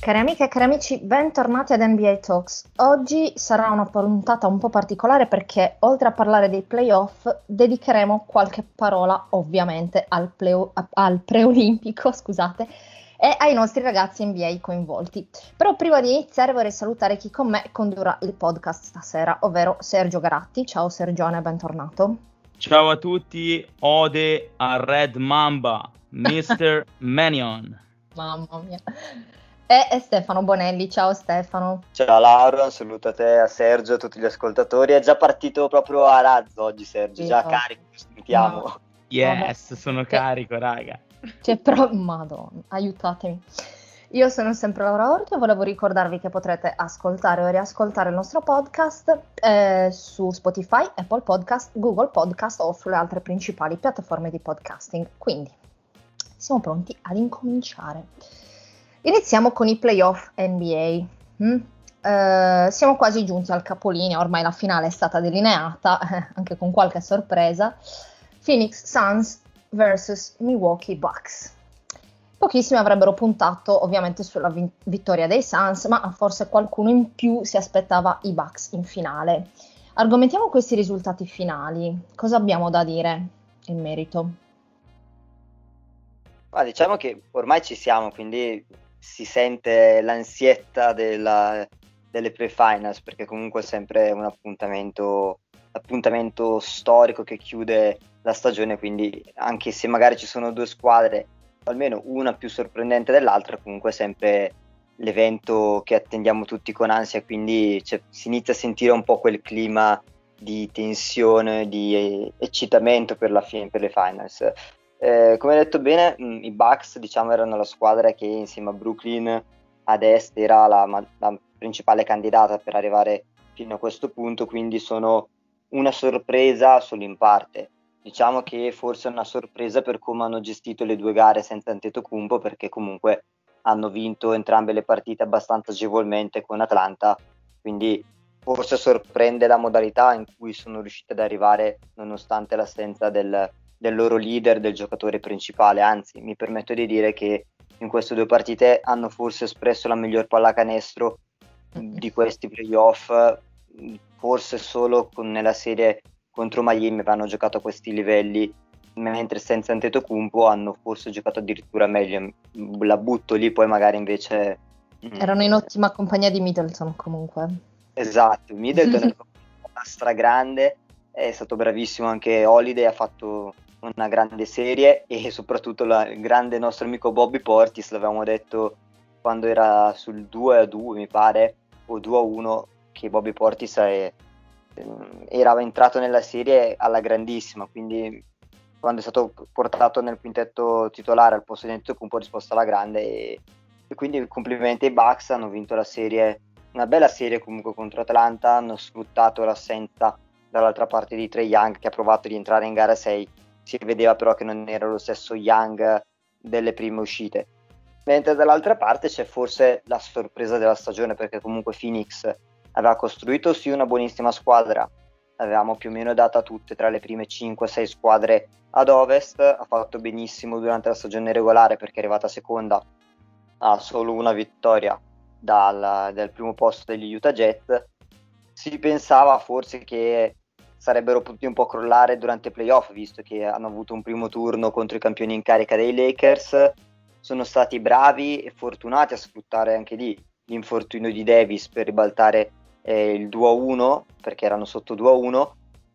Cari amiche e cari amici, bentornati ad NBA Talks. Oggi sarà una puntata un po' particolare perché oltre a parlare dei playoff dedicheremo qualche parola ovviamente al, pleo- al preolimpico, scusate, e ai nostri ragazzi NBA coinvolti. Però prima di iniziare vorrei salutare chi con me condurrà il podcast stasera, ovvero Sergio Garatti. Ciao Sergione, bentornato. Ciao a tutti, ode a Red Mamba, Mr. Manion. Mamma mia e, Stefano Bonelli. Ciao Stefano. Ciao Laura, un saluto a te, a Sergio, a tutti gli ascoltatori. È già partito proprio a razzo oggi Sergio, sì, già oh. carico, sentiamo. No. Yes, sono carico, raga. Cioè, però, madonna, aiutatemi. Io sono sempre Laura Orto e volevo ricordarvi che potrete ascoltare o riascoltare il nostro podcast eh, su Spotify, Apple Podcast, Google Podcast o sulle altre principali piattaforme di podcasting. Quindi siamo pronti ad incominciare. Iniziamo con i playoff NBA. Mm? Uh, siamo quasi giunti al capolinea, ormai la finale è stata delineata, eh, anche con qualche sorpresa. Phoenix Suns vs Milwaukee Bucks. Pochissimi avrebbero puntato ovviamente sulla vi- vittoria dei Suns, ma forse qualcuno in più si aspettava i Bucks in finale. Argomentiamo questi risultati finali. Cosa abbiamo da dire in merito? Ma diciamo che ormai ci siamo, quindi si sente l'ansietta della, delle pre-finals perché comunque è sempre un appuntamento, appuntamento storico che chiude la stagione, quindi anche se magari ci sono due squadre, almeno una più sorprendente dell'altra, comunque è sempre l'evento che attendiamo tutti con ansia, quindi cioè, si inizia a sentire un po' quel clima di tensione, di eccitamento per, la fine, per le finals. Eh, come detto bene, mm, i Bucks diciamo, erano la squadra che insieme a Brooklyn ad est era la, la, principale candidata per arrivare fino a questo punto, quindi sono una sorpresa solo in parte. Diciamo che forse è una sorpresa per come hanno gestito le due gare senza Antetokounmpo, perché comunque hanno vinto entrambe le partite abbastanza agevolmente con Atlanta, quindi forse sorprende la modalità in cui sono riusciti ad arrivare nonostante l'assenza del, del loro leader, del giocatore principale, anzi mi permetto di dire che in queste due partite hanno forse espresso la miglior pallacanestro di questi playoff, forse solo con, nella serie contro Miami hanno giocato a questi livelli, mentre senza Antetokounmpo hanno forse giocato addirittura meglio. La butto lì, poi magari invece... Mm. Erano in ottima compagnia di Middleton comunque. Esatto, Middleton è una stragrande, è stato bravissimo anche Holiday, ha fatto una grande serie e soprattutto la, il grande nostro amico Bobby Portis, l'avevamo detto quando era sul 2 a 2 mi pare, o 2 a 1, che Bobby Portis è, ehm, era entrato nella serie alla grandissima, quindi quando è stato portato nel quintetto titolare al posto di Antetokounmpo ha risposto alla grande e, e quindi complimenti ai Bucks, hanno vinto la serie, una bella serie comunque contro Atlanta, hanno sfruttato l'assenza dall'altra parte di Trey Young che ha provato di entrare in gara 6 si vedeva però che non era lo stesso Young delle prime uscite. Mentre dall'altra parte c'è forse la sorpresa della stagione perché comunque Phoenix aveva costruito sì una buonissima squadra, avevamo più o meno data tutte tra le prime 5-6 squadre ad ovest, ha fatto benissimo durante la stagione regolare perché è arrivata seconda a solo una vittoria dal, dal primo posto degli Utah Jets. Si pensava forse che sarebbero potuti un po' crollare durante i playoff, visto che hanno avuto un primo turno contro i campioni in carica dei Lakers. Sono stati bravi e fortunati a sfruttare anche lì l'infortunio di Davis per ribaltare eh, il 2-1, perché erano sotto 2-1.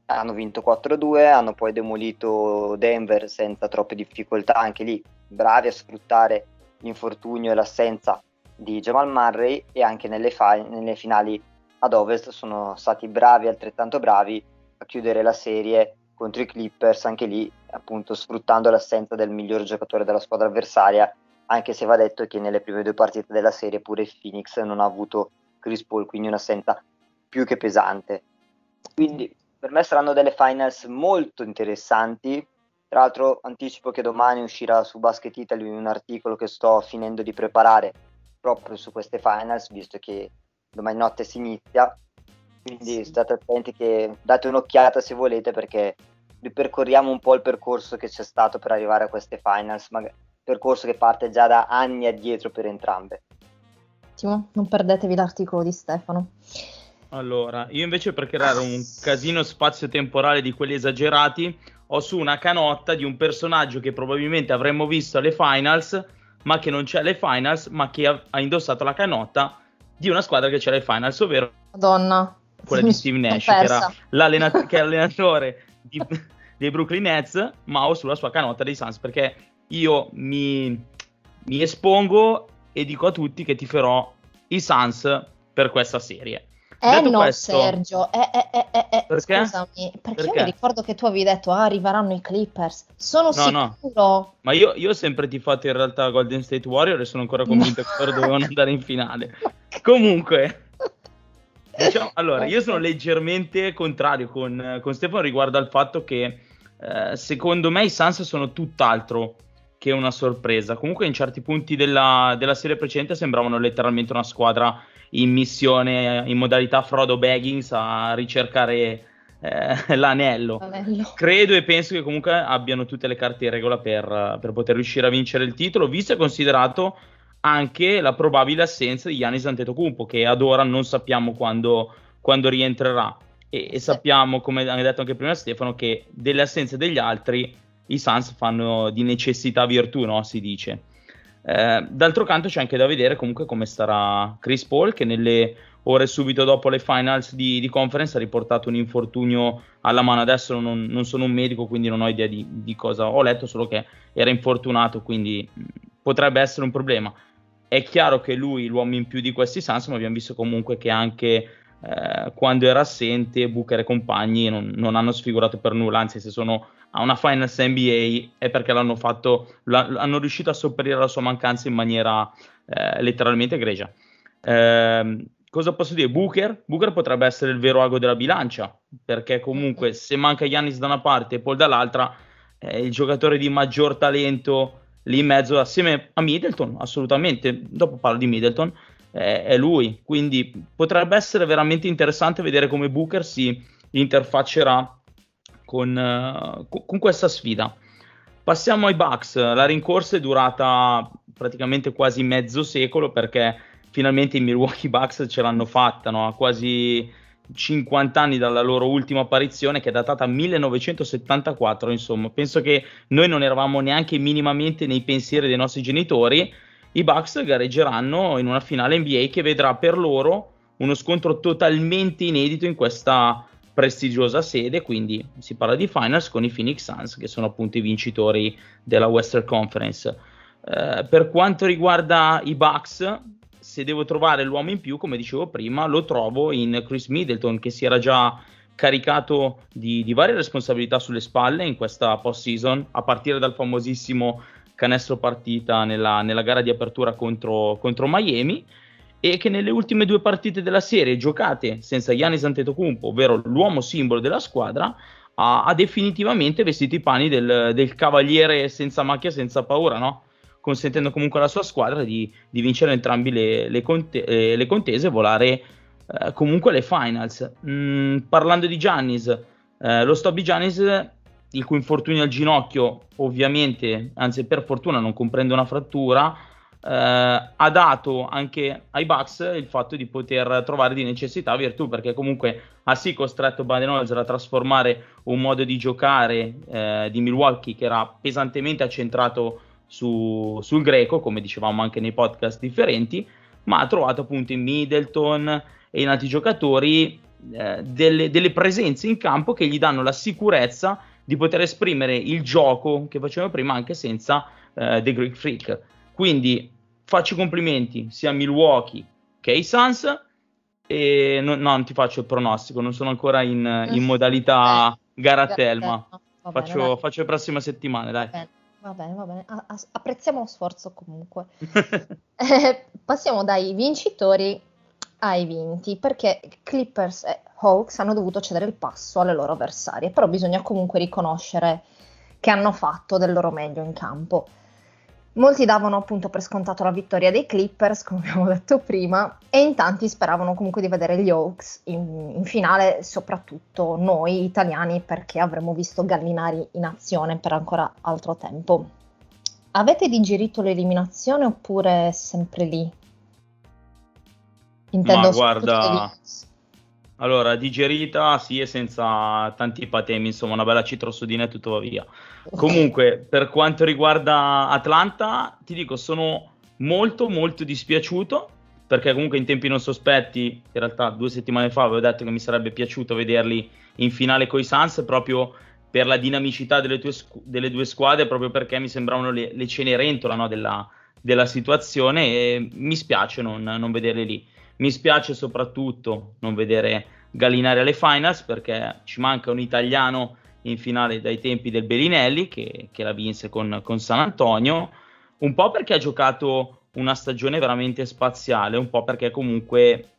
Hanno vinto 4-2, hanno poi demolito Denver senza troppe difficoltà, anche lì bravi a sfruttare l'infortunio e l'assenza di Jamal Murray e anche nelle, fa- nelle finali ad ovest sono stati bravi, altrettanto bravi a chiudere la serie contro i Clippers, anche lì appunto sfruttando l'assenza del miglior giocatore della squadra avversaria, anche se va detto che nelle prime due partite della serie pure Phoenix non ha avuto Chris Paul, quindi un'assenza più che pesante. Quindi per me saranno delle finals molto interessanti. Tra l'altro anticipo che domani uscirà su Basket Italy un articolo che sto finendo di preparare proprio su queste finals, visto che domani notte si inizia quindi sì. state attenti che date un'occhiata se volete perché ripercorriamo un po' il percorso che c'è stato per arrivare a queste finals, ma percorso che parte già da anni addietro per entrambe. Ottimo, non perdetevi l'articolo di Stefano. Allora, io invece per creare un casino spazio-temporale di quelli esagerati, ho su una canotta di un personaggio che probabilmente avremmo visto alle finals, ma che non c'è alle finals, ma che ha, ha indossato la canotta di una squadra che c'è alle finals, ovvero Madonna, quella di Steve Nash, che era, che era l'allenatore di, dei Brooklyn Nets, ma ho sulla sua canotta dei Suns, perché io mi, mi espongo e dico a tutti che tiferò i Suns per questa serie. Eh detto no, questo, Sergio, eh, eh, eh, eh, eh perché? scusami, perché, perché, io mi ricordo che tu avevi detto, ah, arriveranno i Clippers, sono no, sicuro. No. Ma io, io ho sempre tifato in realtà Golden State Warrior e sono ancora convinto no. che loro dovevano andare in finale. Comunque, diciamo, allora, io sono leggermente contrario con, con Stefano riguardo al fatto che eh, secondo me i Suns sono tutt'altro che una sorpresa. Comunque in certi punti della, della serie precedente sembravano letteralmente una squadra in missione in modalità Frodo Baggins a ricercare eh, l'anello. l'anello. Credo e penso che comunque abbiano tutte le carte in regola per, per poter riuscire a vincere il titolo, visto e considerato anche la probabile assenza di Yanis Antetokounmpo, che ad ora non sappiamo quando, quando rientrerà. E, e, sappiamo, come ha detto anche prima Stefano, che delle assenze degli altri i Suns fanno di necessità virtù, no? si dice. Eh, d'altro canto c'è anche da vedere comunque come starà Chris Paul che nelle ore subito dopo le finals di, di conference ha riportato un infortunio alla mano. Adesso non, non, sono un medico quindi non ho idea di, di, cosa ho letto, solo che era infortunato quindi potrebbe essere un problema. È chiaro che lui l'uomo in più di questi Suns, ma abbiamo visto comunque che anche eh, quando era assente Booker e compagni non, non hanno sfigurato per nulla, anzi se sono a una Finals NBA è perché l'hanno fatto, hanno riuscito a sopperire la sua mancanza in maniera eh, letteralmente egregia. Eh, cosa posso dire? Booker? Booker potrebbe essere il vero ago della bilancia, perché comunque se manca Giannis da una parte e poi dall'altra, è il giocatore di maggior talento lì in mezzo assieme a Middleton, assolutamente. Dopo parlo di Middleton, eh, è lui. Quindi potrebbe essere veramente interessante vedere come Booker si interfaccerà con, uh, con questa sfida. Passiamo ai Bucks, la rincorsa è durata praticamente quasi mezzo secolo perché finalmente i Milwaukee Bucks ce l'hanno fatta, no? quasi 50 anni dalla loro ultima apparizione che è datata 1974, insomma, penso che noi non eravamo neanche minimamente nei pensieri dei nostri genitori, i Bucks gareggeranno in una finale NBA che vedrà per loro uno scontro totalmente inedito in questa prestigiosa sede, quindi si parla di finals con i Phoenix Suns che sono appunto i vincitori della Western Conference. Eh, per quanto riguarda i Bucks, se devo trovare l'uomo in più, come dicevo prima, lo trovo in Chris Middleton che si era già caricato di, di varie responsabilità sulle spalle in questa post-season, a partire dal famosissimo canestro partita nella, nella gara di apertura contro, contro Miami e che nelle ultime due partite della serie giocate senza Giannis Antetokounmpo, ovvero l'uomo simbolo della squadra, ha, ha definitivamente vestito i panni del, del, cavaliere senza macchia, senza paura, no? Consentendo comunque alla sua squadra di, di vincere entrambi le, le, conte, eh, le contese e volare eh, comunque le finals. Mm, parlando di Giannis, eh, lo stop di Giannis, il cui infortunio al ginocchio ovviamente, anzi per fortuna non comprende una frattura, eh, ha dato anche ai Bucks il fatto di poter trovare di necessità virtù, perché comunque ha sì costretto Badenholzer a trasformare un modo di giocare eh, di Milwaukee che era pesantemente accentrato su, sul greco, come dicevamo anche nei podcast differenti, ma ha trovato appunto in Middleton e in altri giocatori eh, delle, delle presenze in campo che gli danno la sicurezza di poter esprimere il gioco che facevano prima anche senza eh, The Greek Freak. Quindi faccio i complimenti sia a Milwaukee che ai Suns. E no, no, non ti faccio il pronostico, non sono ancora in, in modalità gara a Telma. Faccio, faccio, le prossime settimane, dai. Va bene, va bene. A- apprezziamo lo sforzo comunque. eh, passiamo dai vincitori ai vinti, perché Clippers e Hawks hanno dovuto cedere il passo alle loro avversarie, però bisogna comunque riconoscere che hanno fatto del loro meglio in campo. Molti davano appunto per scontato la vittoria dei Clippers, come abbiamo detto prima, e in tanti speravano comunque di vedere gli Hawks in, in finale, soprattutto noi italiani, perché avremmo visto Gallinari in azione per ancora altro tempo. Avete digerito l'eliminazione oppure sempre lì? Intendo Ma guarda, allora, digerita, sì, e senza tanti patemi, insomma, una bella citrosodina e tutto va via. Comunque, per quanto riguarda Atlanta, ti dico, sono molto, molto dispiaciuto, perché comunque in tempi non sospetti, in realtà due settimane fa avevo detto che mi sarebbe piaciuto vederli in finale con i Suns, proprio per la dinamicità delle, tue, delle due squadre, proprio perché mi sembravano le, le cenerentola no, della, della, situazione e mi spiace non, non vederli lì. Mi spiace soprattutto non vedere Gallinari alle finals perché ci manca un italiano in finale dai tempi del Bellinelli che, che la vinse con, con, San Antonio, un po' perché ha giocato una stagione veramente spaziale, un po' perché comunque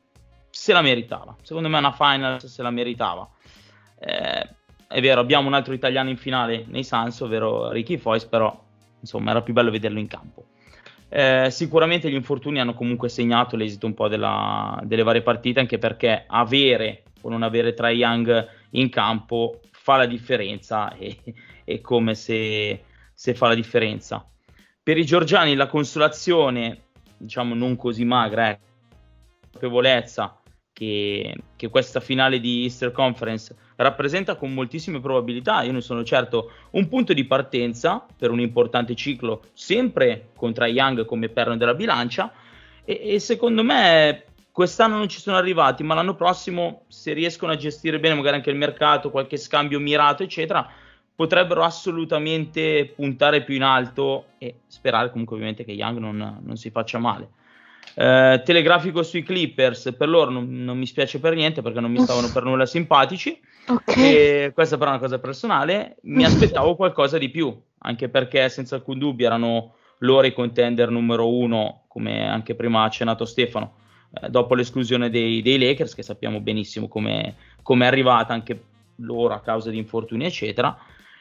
se la meritava. Secondo me una finals se la meritava. Eh, è vero, abbiamo un altro italiano in finale nei Sans, ovvero Ricky Foyce, però insomma era più bello vederlo in campo. Eh, sicuramente gli infortuni hanno comunque segnato l'esito un po' della, delle varie partite, anche perché avere o non avere Trae Young in campo fa la differenza e è come se, se, fa la differenza. Per i Giorgiani la consolazione, diciamo non così magra, è la consapevolezza che, che questa finale di Easter Conference rappresenta con moltissime probabilità, io ne sono certo, un punto di partenza per un importante ciclo, sempre contra Young come perno della bilancia, e, e secondo me quest'anno non ci sono arrivati, ma l'anno prossimo, se riescono a gestire bene magari anche il mercato, qualche scambio mirato, eccetera, potrebbero assolutamente puntare più in alto e sperare comunque ovviamente che Young non, non si faccia male. Eh, telegrafico sui Clippers, per loro non, non, mi spiace per niente perché non mi stavano per nulla simpatici. Okay. questa però è una cosa personale. Mi aspettavo qualcosa di più, anche perché senza alcun dubbio erano loro i contender numero uno, come anche prima ha accennato Stefano, eh, dopo l'esclusione dei, dei, Lakers, che sappiamo benissimo come è arrivata anche loro a causa di infortuni, eccetera.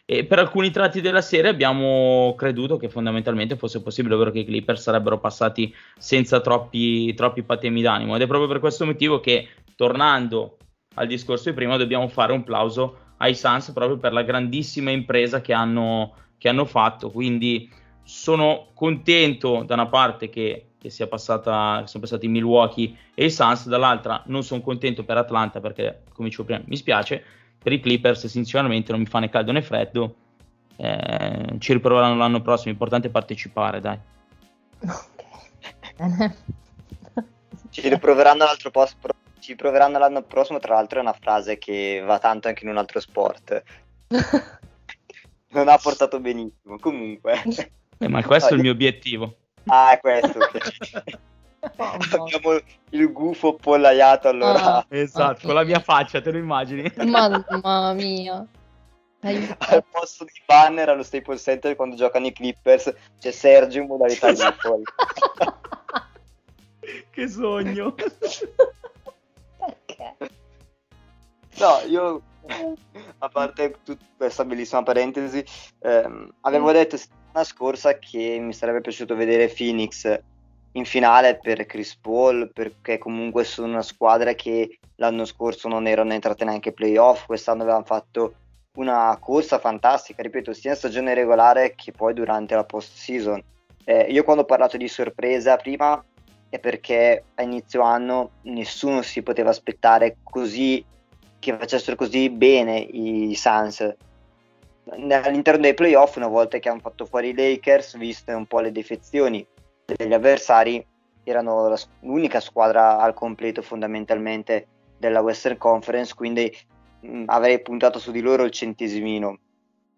E per alcuni tratti della serie abbiamo creduto che fondamentalmente fosse possibile, ovvero che i Clippers sarebbero passati senza troppi, troppi patemi d'animo. Ed è proprio per questo motivo che, tornando al discorso di prima, dobbiamo fare un plauso ai Suns proprio per la grandissima impresa che hanno, che hanno fatto. Quindi sono contento da una parte che, che sia passata, che sono passati Milwaukee e i Suns, dall'altra non sono contento per Atlanta perché, come dicevo prima, mi spiace per i Clippers sinceramente non mi fa né caldo né freddo. Eh, ci riproveranno l'anno prossimo, l'importante è partecipare, dai. Ci riproveranno l'altro post, ci proveranno l'anno prossimo, tra l'altro è una frase che va tanto anche in un altro sport. non ha portato benissimo, comunque. Eh, ma questo no, è il mio obiettivo. Ah, è questo. Abbiamo il gufo pollaiato allora. Ah, esatto, okay. con la mia faccia, te lo immagini? Mamma mia. Al posto di banner allo Staples Center quando giocano i Clippers c'è Sergio in modalità gufo. che sogno. Perché? No, io a parte tutta questa bellissima parentesi, ehm, avevo detto settimana scorsa che mi sarebbe piaciuto vedere Phoenix in finale per Chris Paul, perché comunque sono una squadra che l'anno scorso non erano entrate neanche playoff, quest'anno avevano fatto una corsa fantastica, ripeto, sia in stagione regolare che poi durante la post season. Eh, io quando ho parlato di sorpresa prima è perché a inizio anno nessuno si poteva aspettare così che facessero così bene i Suns all'interno dei playoff una volta che hanno fatto fuori i Lakers viste un po' le defezioni degli avversari erano la, l'unica squadra al completo fondamentalmente della Western Conference, quindi mh, avrei puntato su di loro il centesimino.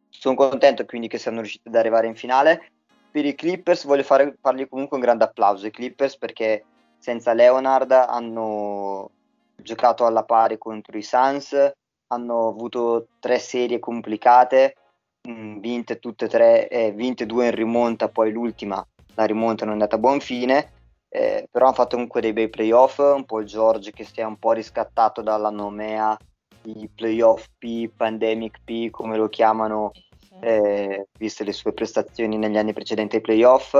Sono contento quindi che siano riusciti ad arrivare in finale. Per i Clippers voglio fare, fargli comunque un grande applauso ai Clippers perché senza Leonard hanno giocato alla pari contro i Suns, hanno avuto tre serie complicate, mh, vinte tutte e tre, eh, vinte due in rimonta, poi l'ultima la rimonta non è andata a buon fine, eh, però hanno fatto comunque dei bei playoff, un po' il George che si è un po' riscattato dalla nomea di playoff P, pandemic P, come lo chiamano, eh, viste le sue prestazioni negli anni precedenti ai playoff.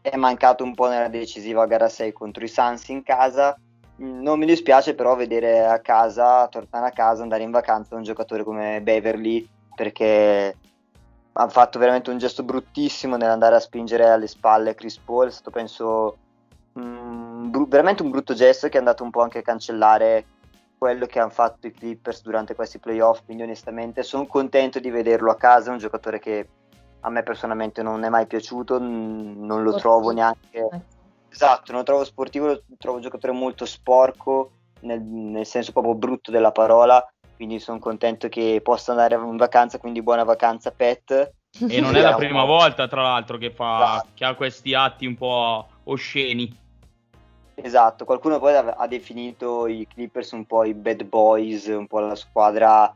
È mancato un po' nella decisiva gara 6 contro i Suns in casa. Non mi dispiace però vedere a casa, tornare a casa, andare in vacanza un giocatore come Beverly perché ha fatto veramente un gesto bruttissimo nell'andare a spingere alle spalle Chris Paul, è stato penso mh, bru- veramente un brutto gesto che è andato un po' anche a cancellare quello che hanno fatto i Clippers durante questi playoff, quindi onestamente sono contento di vederlo a casa, è un giocatore che a me personalmente non è mai piaciuto, non lo trovo neanche... Esatto, non lo trovo sportivo, lo trovo un giocatore molto sporco, nel, nel senso proprio brutto della parola, quindi sono contento che possa andare in vacanza, quindi buona vacanza Pet. E non è la prima volta, tra l'altro, che, fa, esatto. che ha questi atti un po' osceni. Esatto, qualcuno poi ha definito i Clippers un po' i bad boys, un po' la squadra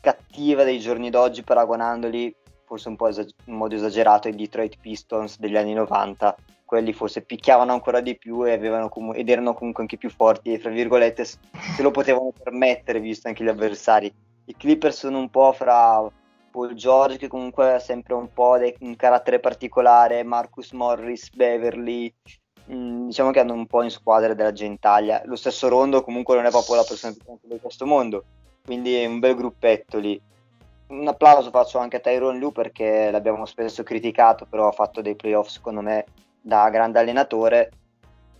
cattiva dei giorni d'oggi, paragonandoli forse un po' esag- in modo esagerato ai Detroit Pistons degli anni 90. Quelli forse picchiavano ancora di più com- ed erano comunque anche più forti, e fra virgolette se lo potevano permettere visto anche gli avversari. I Clippers sono un po' fra Paul George che comunque ha sempre un po' de- un carattere particolare, Marcus Morris, Beverly, Mm, diciamo che hanno un po' in squadra della Gentaglia. Lo stesso Rondo comunque non è proprio la persona più tranquilla di questo mondo, quindi è un bel gruppetto lì. Un applauso faccio anche a Tyrone Lu perché l'abbiamo spesso criticato, però ha fatto dei playoff secondo me da grande allenatore,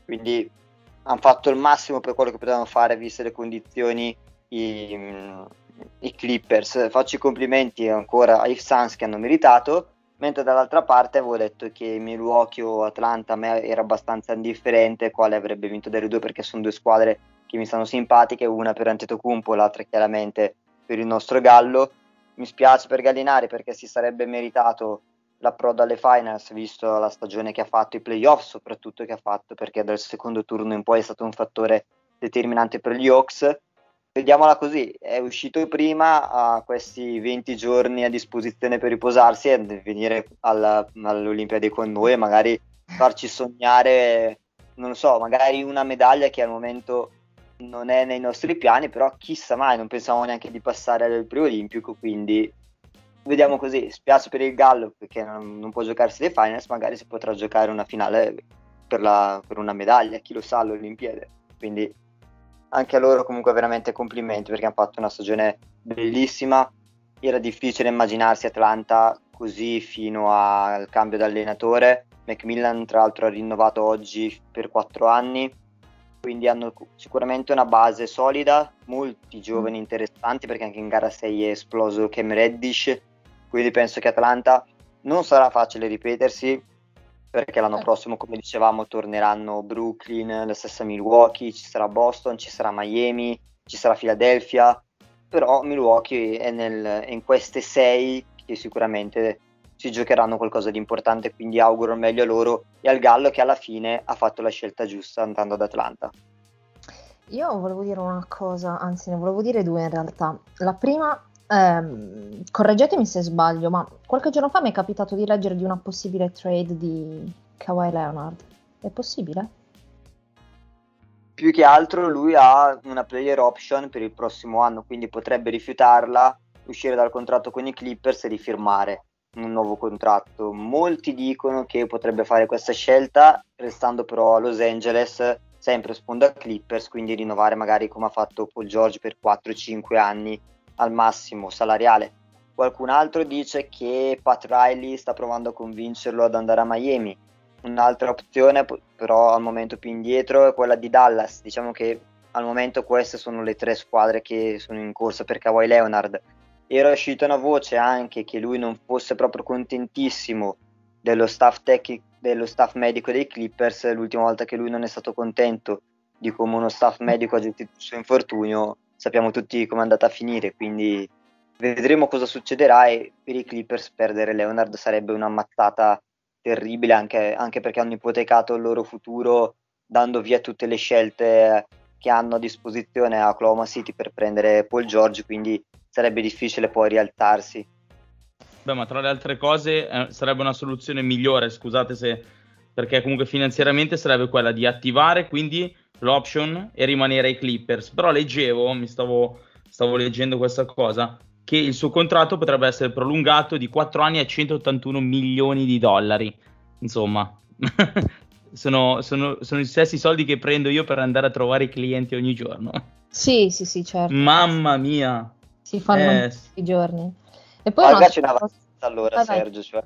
quindi hanno fatto il massimo per quello che potevano fare viste le condizioni i, mm, i Clippers. Faccio i complimenti ancora ai Suns che hanno meritato mentre dall'altra parte avevo detto che Milwaukee o Atlanta a me era abbastanza indifferente quale avrebbe vinto delle due perché sono due squadre che mi stanno simpatiche, una per Antetokounmpo, l'altra chiaramente per il nostro Gallo. Mi spiace per Gallinari perché si sarebbe meritato l'approdo alle finals visto la stagione che ha fatto, i playoff soprattutto che ha fatto perché dal secondo turno in poi è stato un fattore determinante per gli Hawks. Vediamola così, è uscito prima, ha questi 20 giorni a disposizione per riposarsi e venire alla, all'Olimpiadi con noi e magari farci sognare, non so, magari una medaglia che al momento non è nei nostri piani, però chissà mai, non pensavamo neanche di passare al preolimpico, quindi vediamo così, spiace per il Gallo perché non, non, può giocarsi le finals, magari si potrà giocare una finale per, la, per una medaglia, chi lo sa all'Olimpiade, quindi anche a loro comunque veramente complimenti perché hanno fatto una stagione bellissima. Era difficile immaginarsi Atlanta così fino al cambio d'allenatore. Macmillan tra l'altro ha rinnovato oggi per quattro anni, quindi hanno sicuramente una base solida, molti giovani mm. interessanti perché anche in gara 6 è esploso Cam Reddish, quindi penso che Atlanta non sarà facile ripetersi, perché l'anno prossimo, come dicevamo, torneranno Brooklyn, la stessa Milwaukee, ci sarà Boston, ci sarà Miami, ci sarà Philadelphia, però Milwaukee è, nel, è in queste sei che sicuramente si giocheranno qualcosa di importante, quindi auguro il meglio a loro e al Gallo che alla fine ha fatto la scelta giusta andando ad Atlanta. Io volevo dire una cosa, anzi ne volevo dire due in realtà. La prima eh, correggetemi se sbaglio, ma qualche giorno fa mi è capitato di leggere di una possibile trade di Kawhi Leonard. È possibile? Più che altro lui ha una player option per il prossimo anno, quindi potrebbe rifiutarla, uscire dal contratto con i Clippers e rifirmare un nuovo contratto. Molti dicono che potrebbe fare questa scelta, restando però a Los Angeles, sempre sponda Clippers, quindi rinnovare magari come ha fatto Paul George per 4-5 anni al massimo salariale. Qualcun altro dice che Pat Riley sta provando a convincerlo ad andare a Miami. Un'altra opzione, però al momento più indietro, è quella di Dallas. Diciamo che al momento queste sono le tre squadre che sono in corsa per Kawhi Leonard. Era uscita una voce anche che lui non fosse proprio contentissimo dello staff, tec- dello staff medico dei Clippers. L'ultima volta che lui non è stato contento di come uno staff medico ha gestito il suo infortunio sappiamo tutti come è andata a finire, quindi vedremo cosa succederà e per i Clippers perdere Leonard sarebbe una mazzata terribile anche, anche perché hanno ipotecato il loro futuro dando via tutte le scelte che hanno a disposizione a Oklahoma City per prendere Paul George, quindi sarebbe difficile poi rialzarsi. Beh, ma tra le altre cose eh, sarebbe una soluzione migliore, scusate se perché comunque finanziariamente sarebbe quella di attivare quindi l'option e rimanere ai Clippers. Però leggevo, mi stavo, stavo leggendo questa cosa, che il suo contratto potrebbe essere prolungato di 4 anni a 181 milioni di dollari. Insomma, sono, sono, sono, gli stessi soldi che prendo io per andare a trovare i clienti ogni giorno. Sì, sì, sì, certo. Mamma mia. Si fanno eh, i giorni. E poi Pagaci una vacanza allora, ah, Sergio. Cioè,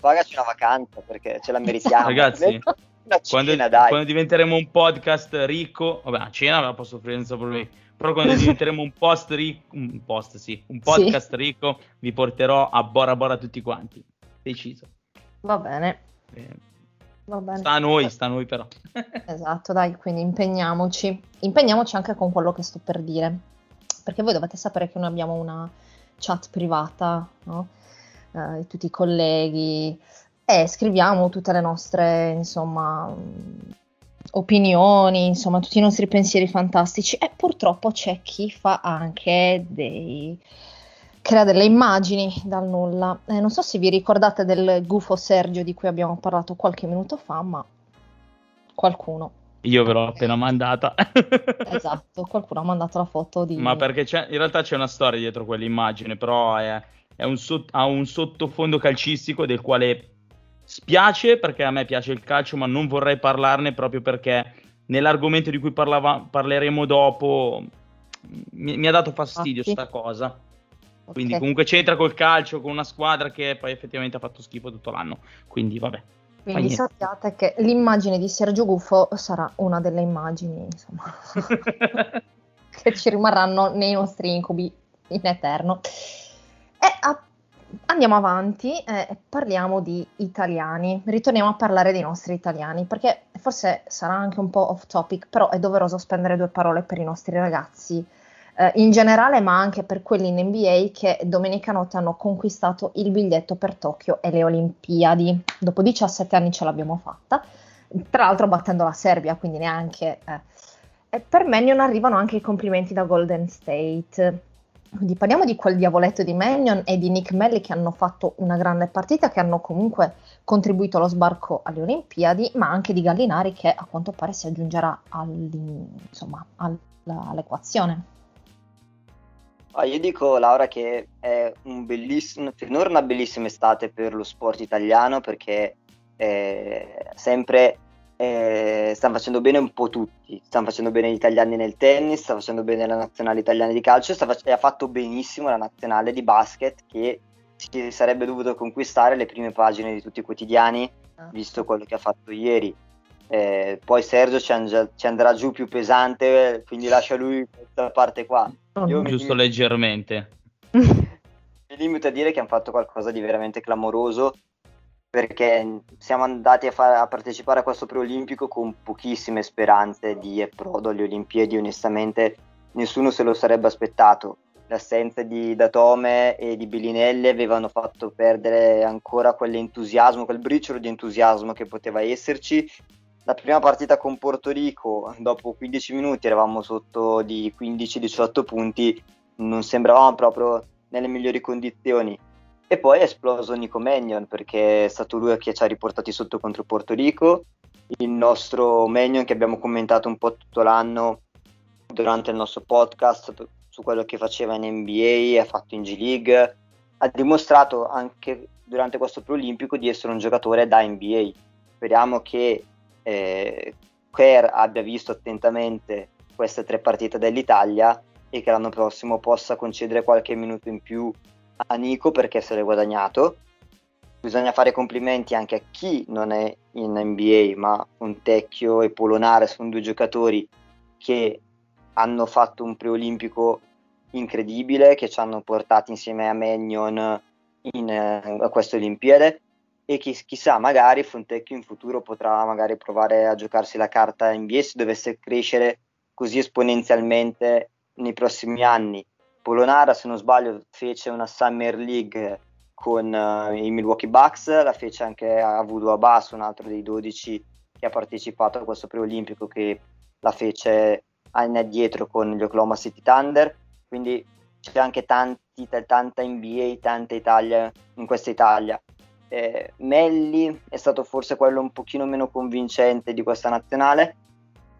pagaci una vacanza perché ce la meritiamo. Ragazzi, Una quando, cena, dai. quando diventeremo un podcast ricco, vabbè, a cena la posso offrire senza problemi. Però quando diventeremo un post ricco, un post, sì, un podcast sì. ricco, vi porterò a Bora Bora tutti quanti. Deciso. Va bene. Eh, Va bene. Sta a noi, sta a noi però. esatto, dai, quindi impegniamoci. Impegniamoci anche con quello che sto per dire. Perché voi dovete sapere che noi abbiamo una chat privata, no? Eh, tutti i colleghi, e scriviamo tutte le nostre, insomma, opinioni, insomma, tutti i nostri pensieri fantastici e purtroppo c'è chi fa anche dei crea delle immagini dal nulla. Eh, non so se vi ricordate del gufo Sergio di cui abbiamo parlato qualche minuto fa, ma qualcuno. Io ve l'ho appena mandata. esatto, qualcuno ha mandato la foto di... Ma perché in realtà c'è una storia dietro quell'immagine, però è, è un so- ha un sottofondo calcistico del quale Spiace perché a me piace il calcio, ma non vorrei parlarne proprio perché nell'argomento di cui parlava, parleremo dopo mi, mi, ha dato fastidio sta cosa. Quindi okay. comunque c'entra col calcio, con una squadra che poi effettivamente ha fatto schifo tutto l'anno. Quindi vabbè. Quindi sappiate che l'immagine di Sergio Guffo sarà una delle immagini insomma, che ci rimarranno nei nostri incubi in eterno. E andiamo avanti e eh, parliamo di italiani. Ritorniamo a parlare dei nostri italiani, perché forse sarà anche un po' off topic, però è doveroso spendere due parole per i nostri ragazzi eh, in generale, ma anche per quelli in NBA che domenica notte hanno conquistato il biglietto per Tokyo e le Olimpiadi. Dopo 17 anni ce l'abbiamo fatta, tra l'altro battendo la Serbia, quindi neanche... Eh. E per me non arrivano anche i complimenti da Golden State quindi parliamo di quel diavoletto di Mannion e di Nick Melly che hanno fatto una grande partita, che hanno comunque contribuito allo sbarco alle Olimpiadi, ma anche di Gallinari che a quanto pare si aggiungerà insomma, all'equazione. Ah, io dico Laura che è un bellissimo, finora una bellissima estate per lo sport italiano perché è sempre eh, stanno facendo bene un po' tutti, stanno facendo bene gli italiani nel tennis, sta facendo bene la nazionale italiana di calcio fac- e ha fatto benissimo la nazionale di basket che si sarebbe dovuto conquistare le prime pagine di tutti i quotidiani, ah. visto quello che ha fatto ieri. Eh, poi Sergio ci, an- ci, andrà giù più pesante, quindi lascia lui questa parte qua. Io Giusto mi... leggermente. mi limito a dire che hanno fatto qualcosa di veramente clamoroso perché siamo andati a, far, a, partecipare a questo preolimpico con pochissime speranze di approdo alle Olimpiadi, onestamente nessuno se lo sarebbe aspettato. L'assenza di Datome e di Bellinelli avevano fatto perdere ancora quell'entusiasmo, quel briciolo di entusiasmo che poteva esserci. La prima partita con Porto Rico, dopo 15 minuti eravamo sotto di 15-18 punti, non sembravamo proprio nelle migliori condizioni e poi è esploso Nico Magnon perché è stato lui che ci ha riportati sotto contro Porto Rico. Il nostro Magnon che abbiamo commentato un po' tutto l'anno durante il nostro podcast su quello che faceva in NBA, ha fatto in G League, ha dimostrato anche durante questo preolimpico di essere un giocatore da NBA. Speriamo che eh, Kerr abbia visto attentamente queste tre partite dell'Italia e che l'anno prossimo possa concedere qualche minuto in più a Nico perché se l'è guadagnato. Bisogna fare complimenti anche a chi non è in NBA, ma Fontecchio e Polonare sono due giocatori che hanno fatto un preolimpico incredibile, che ci hanno portato insieme a Magnon in, uh, a queste Olimpiadi e chi, chissà, magari Fontecchio in futuro potrà magari provare a giocarsi la carta NBA se dovesse crescere così esponenzialmente nei prossimi anni Polonara, se non sbaglio, fece una Summer League con uh, i Milwaukee Bucks, la fece anche a Voodoo Abbas, un altro dei 12 che ha partecipato a questo preolimpico che la fece anni addietro con gli Oklahoma City Thunder, quindi c'è anche tanti, t- tanta NBA, tanta Italia in questa Italia. Eh, Melli è stato forse quello un pochino meno convincente di questa nazionale,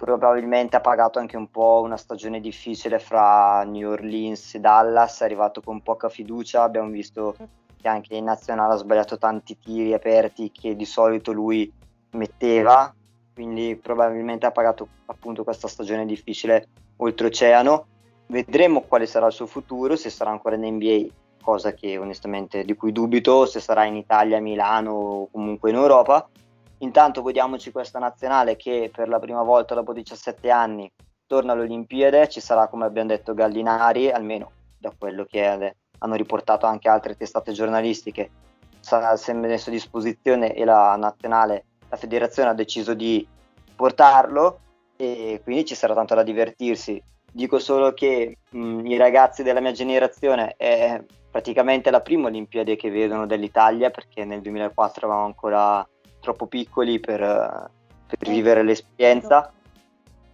probabilmente ha pagato anche un po' una stagione difficile fra New Orleans e Dallas, è arrivato con poca fiducia, abbiamo visto che anche in nazionale ha sbagliato tanti tiri aperti che di solito lui metteva, quindi probabilmente ha pagato appunto questa stagione difficile oltreoceano. Vedremo quale sarà il suo futuro, se sarà ancora in NBA, cosa che onestamente di cui dubito, se sarà in Italia, Milano o comunque in Europa intanto godiamoci questa nazionale che per la prima volta dopo 17 anni torna alle Olimpiadi, ci sarà come abbiamo detto Gallinari, almeno da quello che è, hanno riportato anche altre testate giornalistiche, sarà sempre messo a disposizione e la nazionale, la federazione ha deciso di portarlo e quindi ci sarà tanto da divertirsi. Dico solo che mh, i ragazzi della mia generazione è praticamente la prima Olimpiade che vedono dell'Italia perché nel 2004 eravamo ancora troppo piccoli per, per vivere l'esperienza.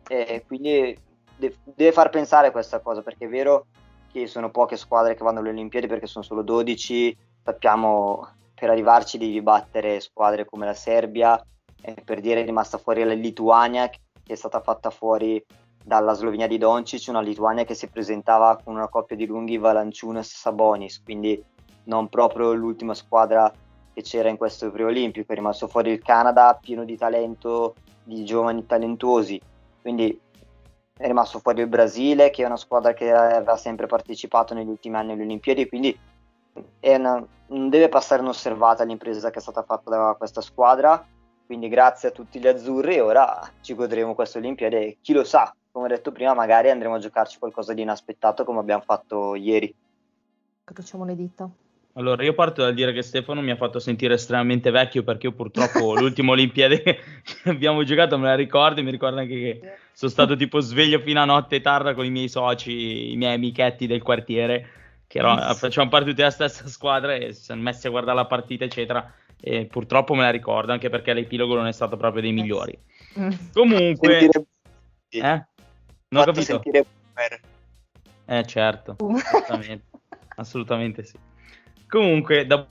e quindi deve far pensare questa cosa perché è vero che sono poche squadre che vanno alle Olimpiadi perché sono solo 12 sappiamo per arrivarci devi battere squadre come la Serbia eh, per dire è rimasta fuori la Lituania che è stata fatta fuori dalla Slovenia di Doncic, una Lituania che si presentava con una coppia di lunghi Valanciunas Sabonis, quindi non proprio l'ultima squadra che c'era in questo preolimpico, è rimasto fuori il Canada pieno di talento, di giovani talentuosi, quindi è rimasto fuori il Brasile che è una squadra che aveva sempre partecipato negli ultimi anni alle Olimpiadi, quindi una, non deve passare inosservata l'impresa che è stata fatta da questa squadra, quindi grazie a tutti gli azzurri ora ci godremo queste Olimpiadi e chi lo sa, come ho detto prima, magari andremo a giocarci qualcosa di inaspettato come abbiamo fatto ieri. Facciamo le dita. Allora, io parto dal dire che Stefano mi ha fatto sentire estremamente vecchio perché io purtroppo l'ultima Olimpiade che abbiamo giocato me la ricordo e mi ricordo anche che sono stato tipo sveglio fino a notte tarda con i miei soci, i miei amichetti del quartiere, che ero, facevamo parte tutti della stessa squadra e si sono messi a guardare la partita, eccetera. E purtroppo me la ricordo anche perché l'epilogo non è stato proprio dei migliori. Comunque, Sentire... eh? Non ho capito. Sentire... Eh certo, assolutamente. assolutamente sì. Comunque, da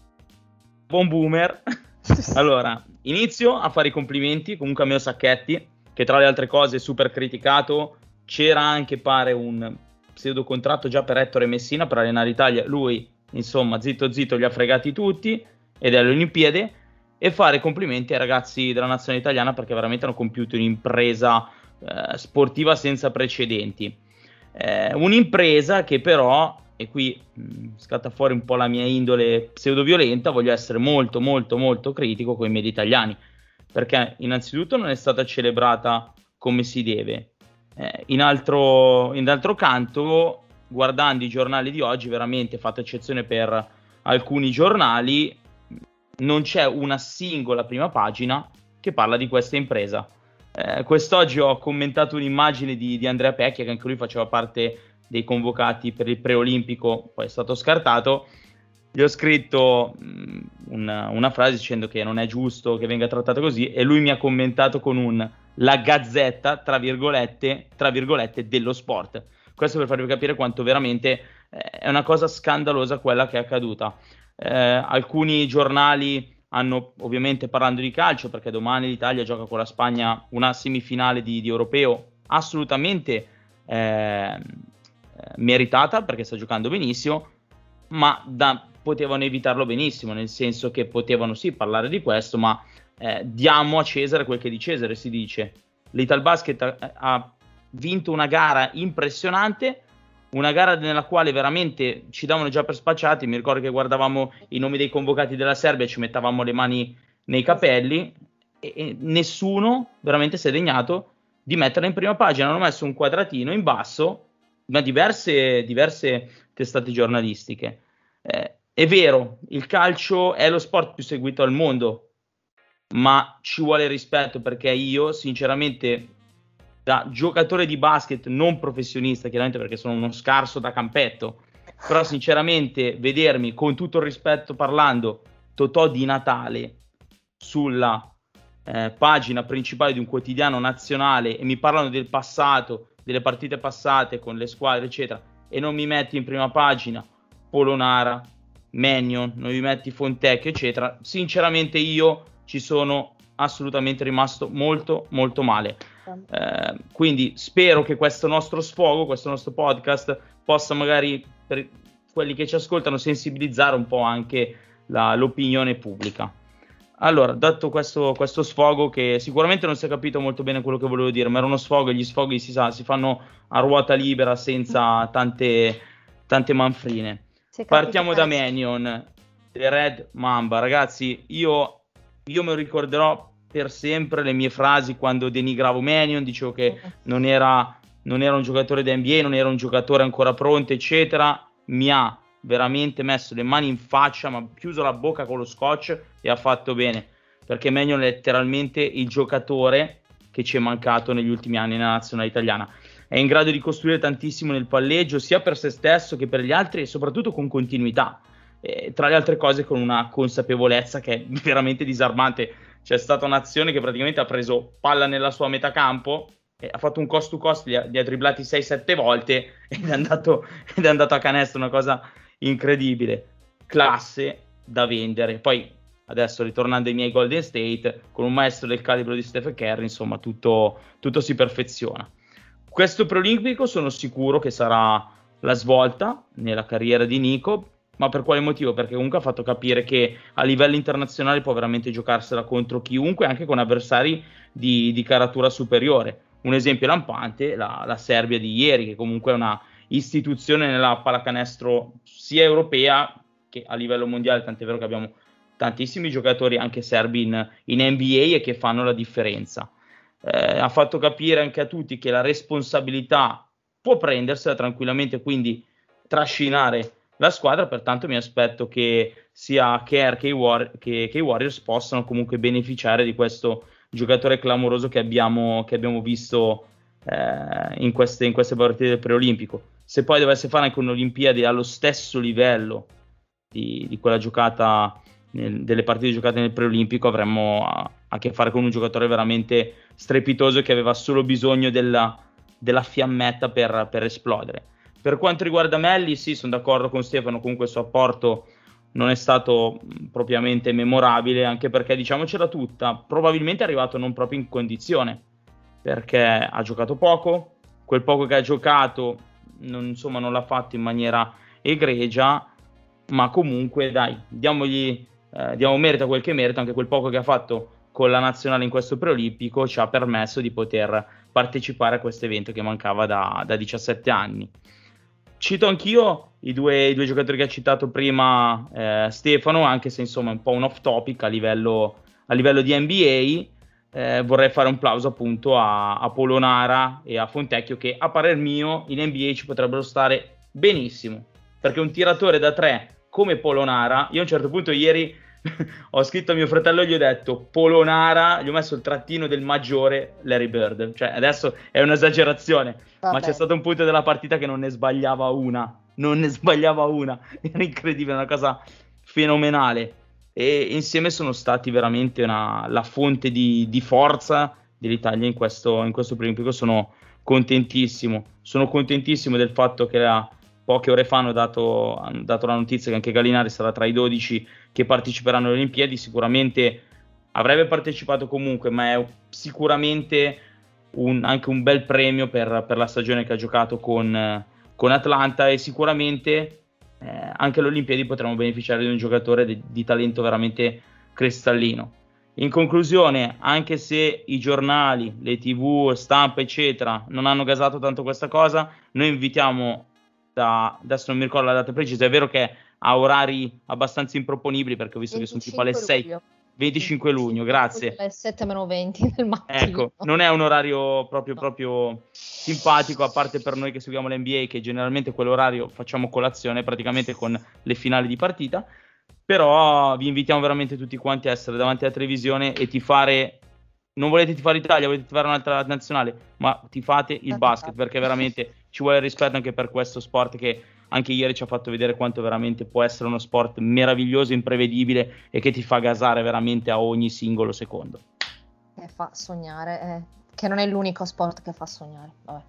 buon boomer, allora, inizio a fare i complimenti comunque a Meo Sacchetti, che tra le altre cose è super criticato. C'era anche, pare, un pseudo contratto già per Ettore Messina per allenare l'Italia. Lui, insomma, zitto zitto, li ha fregati tutti ed è alle Olimpiadi. E fare complimenti ai ragazzi della nazione italiana perché veramente hanno compiuto un'impresa eh, sportiva senza precedenti. Eh, un'impresa che però, e qui mh, mm, scatta fuori un po' la mia indole pseudo-violenta, voglio essere molto molto molto critico con i media italiani, perché innanzitutto non è stata celebrata come si deve. Eh, in, altro, in altro canto, guardando i giornali di oggi, veramente fatta eccezione per alcuni giornali, non c'è una singola prima pagina che parla di questa impresa. Eh, quest'oggi ho commentato un'immagine di, di, Andrea Pecchia, che anche lui faceva parte dei convocati per il preolimpico, poi è stato scartato. Gli ho scritto mm, una, una, frase dicendo che non è giusto che venga trattato così, e lui mi ha commentato con un la gazzetta, tra virgolette, tra virgolette, dello sport. Questo per farvi capire quanto veramente eh, è una cosa scandalosa quella che è accaduta. Eh, alcuni giornali hanno ovviamente parlando di calcio perché domani l'Italia gioca con la Spagna una semifinale di, di europeo assolutamente eh, meritata perché sta giocando benissimo ma da, potevano evitarlo benissimo nel senso che potevano sì parlare di questo ma eh, diamo a Cesare quel che di Cesare si dice l'Ital Basket ha, ha vinto una gara impressionante una gara nella quale veramente ci davano già per spacciati. Mi ricordo che guardavamo i nomi dei convocati della Serbia e ci mettavamo le mani nei capelli e, e nessuno veramente si è degnato di metterla in prima pagina. Hanno messo un quadratino in basso, ma diverse, diverse testate giornalistiche. Eh, è vero, il calcio è lo sport più seguito al mondo, ma ci vuole rispetto perché io, sinceramente, da giocatore di basket non professionista, chiaramente perché sono uno scarso da campetto, però sinceramente vedermi con tutto il rispetto parlando Totò di Natale sulla eh, pagina principale di un quotidiano nazionale e mi parlano del passato, delle partite passate con le squadre, eccetera, e non mi metti in prima pagina Polonara, Menion, non mi metti Fontec, eccetera, sinceramente io ci sono assolutamente rimasto molto molto male. Eh, quindi spero che questo nostro sfogo, questo nostro podcast possa magari per quelli che ci ascoltano sensibilizzare un po' anche la, l'opinione pubblica. Allora, dato questo, questo, sfogo che sicuramente non si è capito molto bene quello che volevo dire, ma era uno sfogo e gli sfoghi si sa, si fanno a ruota libera senza tante, tante manfrine. Partiamo da Manion, The Red Mamba. Ragazzi, io, io me lo ricorderò per sempre le mie frasi quando denigravo Manion, dicevo che non era, non era un giocatore da NBA, non era un giocatore ancora pronto, eccetera. Mi ha veramente messo le mani in faccia, ma chiuso la bocca con lo scotch e ha fatto bene, perché Manion è letteralmente il giocatore che ci è mancato negli ultimi anni nella nazionale italiana. È in grado di costruire tantissimo nel palleggio, sia per se stesso che per gli altri, e soprattutto con continuità. E, tra le altre cose, con una consapevolezza che è veramente disarmante. C'è stata un'azione che praticamente ha preso palla nella sua metà campo, ha fatto un cost to cost, li ha, li ha driblati 6-7 volte ed è, andato, ed è andato a canestro, una cosa incredibile. Classe da vendere. Poi adesso ritornando ai miei Golden State, con un maestro del calibro di Stephen Curry, insomma, tutto, tutto si perfeziona. Questo preolimpico sono sicuro che sarà la svolta nella carriera di Nico, ma per quale motivo? Perché comunque ha fatto capire che a livello internazionale può veramente giocarsela contro chiunque, anche con avversari di, di caratura superiore. Un esempio lampante, la, la Serbia di ieri, che comunque è una istituzione nella pallacanestro sia europea che a livello mondiale, tant'è vero che abbiamo tantissimi giocatori anche serbi in, in NBA e che fanno la differenza. Eh, ha fatto capire anche a tutti che la responsabilità può prendersela tranquillamente, quindi trascinare la squadra, pertanto mi aspetto che sia Kerr che i, War- che, che i Warriors possano comunque beneficiare di questo giocatore clamoroso che abbiamo, che abbiamo visto eh, in, queste, in, queste, partite del preolimpico. Se poi dovesse fare anche un'Olimpiade allo stesso livello di, di quella giocata nel, delle partite giocate nel preolimpico avremmo a, a, che fare con un giocatore veramente strepitoso che aveva solo bisogno della, della fiammetta per, per, esplodere. Per quanto riguarda Melli, sì, sono d'accordo con Stefano, comunque il suo apporto non è stato propriamente memorabile, anche perché diciamocela tutta, probabilmente è arrivato non proprio in condizione, perché ha giocato poco, quel poco che ha giocato non, insomma, non l'ha fatto in maniera egregia, ma comunque dai, diamogli eh, diamo merito a quel che merita, anche quel poco che ha fatto con la nazionale in questo preolimpico ci ha permesso di poter partecipare a questo evento che mancava da, da 17 anni. Cito anch'io i due, i due, giocatori che ha citato prima eh, Stefano, anche se insomma è un po' un off topic a livello, a livello di NBA. Eh, vorrei fare un plauso appunto a, a Polonara e a Fontecchio che a parer mio in NBA ci potrebbero stare benissimo. Perché un tiratore da tre come Polonara, io a un certo punto ieri ho scritto a mio fratello e gli ho detto Polonara, gli ho messo il trattino del maggiore Larry Bird, cioè adesso è un'esagerazione, Vabbè. ma c'è stato un punto della partita che non ne sbagliava una, non ne sbagliava una, era incredibile, una cosa fenomenale e insieme sono stati veramente una, la fonte di, di forza dell'Italia in questo, in questo Olimpico, sono contentissimo, sono contentissimo del fatto che la poche ore fa hanno dato, hanno dato, la notizia che anche Gallinari sarà tra i 12 che parteciperanno alle Olimpiadi. Sicuramente avrebbe partecipato comunque, ma è sicuramente un, anche un bel premio per, per, la stagione che ha giocato con, con Atlanta e sicuramente eh, anche alle Olimpiadi potremo beneficiare di un giocatore di, di talento veramente cristallino. In conclusione, anche se i giornali, le tv, stampa, eccetera, non hanno gasato tanto questa cosa, noi invitiamo da, adesso non mi ricordo la data precisa, è vero che ha orari abbastanza improponibili perché ho visto che sono tipo alle 6. Luglio. 25 luglio, grazie. Alle 7 20 del mattino. Ecco, non è un orario proprio, proprio simpatico, a parte per noi che seguiamo l'NBA, che generalmente quell'orario facciamo colazione praticamente con le finali di partita. Però vi invitiamo veramente tutti quanti a essere davanti alla televisione e tifare. Non volete tifare Italia, volete tifare un'altra nazionale, ma tifate il esatto. basket perché veramente ci vuole rispetto anche per questo sport che anche ieri ci ha fatto vedere quanto veramente può essere uno sport meraviglioso, imprevedibile e che ti fa gasare veramente a ogni singolo secondo. Che fa sognare, eh, che non è l'unico sport che fa sognare. Vabbè.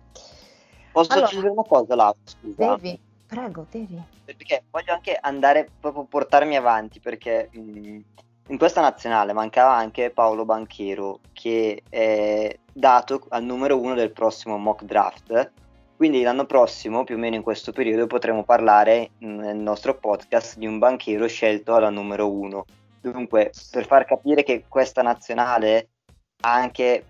Posso allora, aggiungere una cosa, Laura? Scusa. Devi, prego, devi. Perché voglio anche andare proprio portarmi avanti perché mh, mm, in questa nazionale mancava anche Paolo Banchero che è dato al numero uno del prossimo mock draft quindi l'anno prossimo, più o meno in questo periodo, potremo parlare nel nostro podcast di un banchiero scelto alla numero uno. Dunque, per far capire che questa nazionale ha anche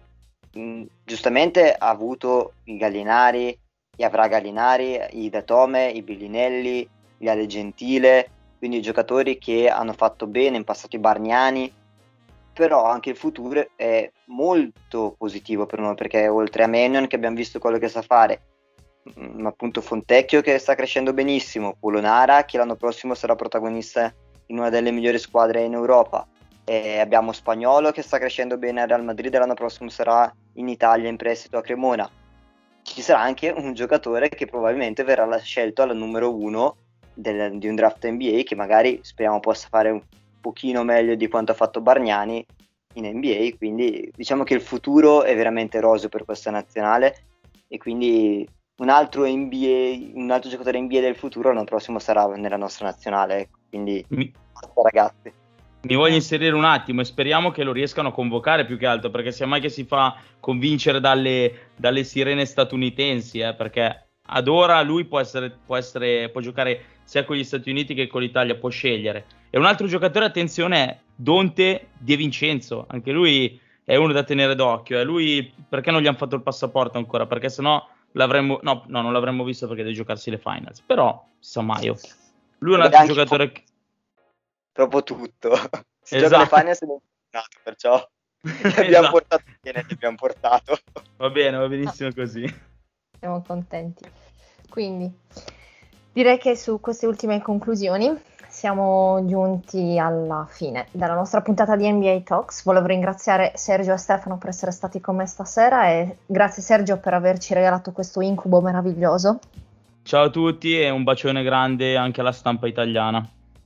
mh, giustamente ha avuto i Gallinari, gli avrà Gallinari, i Datome, i Billinelli, gli Ale Gentile, quindi giocatori che hanno fatto bene in passato i Bargnani, però anche il futuro è molto positivo per noi perché oltre a Menion che abbiamo visto quello che sa fare, appunto Fontecchio che sta crescendo benissimo, Polonara che l'anno prossimo sarà protagonista in una delle migliori squadre in Europa, e abbiamo Spagnolo che sta crescendo bene al Real Madrid e l'anno prossimo sarà in Italia in prestito a Cremona. Ci sarà anche un giocatore che probabilmente verrà scelto alla numero uno del, di un draft NBA che magari speriamo possa fare un pochino meglio di quanto ha fatto Bargnani in NBA, quindi diciamo che il futuro è veramente roseo per questa nazionale. E quindi un altro NBA, un altro giocatore NBA del futuro l'anno prossimo sarà nella nostra nazionale, quindi Mi... ragazzi. Mi voglio inserire un attimo e speriamo che lo riescano a convocare più che altro, perché sia mai che si fa convincere dalle, dalle sirene statunitensi, eh, perché ad ora lui può, essere, può, essere, può giocare sia con gli Stati Uniti che con l'Italia, può scegliere. E un altro giocatore, attenzione, è Donte De Vincenzo, anche lui è uno da tenere d'occhio. Eh. Lui, perché non gli hanno fatto il passaporto ancora? Perché sennò l'avremmo, no, no, non l'avremmo visto perché deve giocarsi le finals. Però, sa mai. Oh. Lui è un altro giocatore che... Proprio tutto. Si esatto. gioca le finals e non è perciò esatto. abbiamo portato bene, abbiamo portato. Va bene, va benissimo così. Siamo contenti. Quindi, direi che su queste ultime conclusioni siamo giunti alla fine della nostra puntata di NBA Talks. Volevo ringraziare Sergio e Stefano per essere stati con me stasera e grazie Sergio per averci regalato questo incubo meraviglioso. Ciao a tutti e un bacione grande anche alla stampa italiana.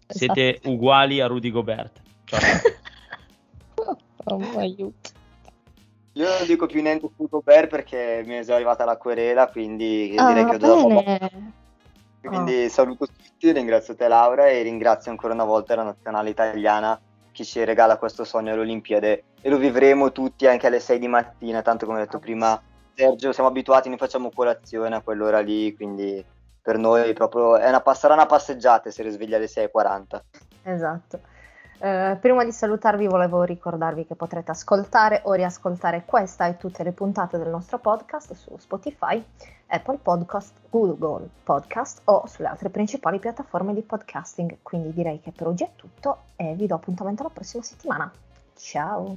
Esatto. Siete uguali a Rudy Gobert. Ciao. oh, aiuto. Io non dico più niente su Gobert perché mi è già arrivata la querela, quindi ah, direi che ho già quindi oh. saluto tutti, ringrazio te Laura e ringrazio ancora una volta la nazionale italiana che ci regala questo sogno alle Olimpiadi e lo vivremo tutti anche alle 6 di mattina, tanto come ho detto prima Sergio, siamo abituati, noi facciamo colazione a quell'ora lì, quindi per noi proprio è una, sarà una passeggiata se risveglia alle 6.40. Esatto. Eh, prima di salutarvi volevo ricordarvi che potrete ascoltare o riascoltare questa e tutte le puntate del nostro podcast su Spotify, Apple Podcast, Google Podcast o sulle altre principali piattaforme di podcasting. Quindi direi che per oggi è tutto e vi do appuntamento la prossima settimana. Ciao!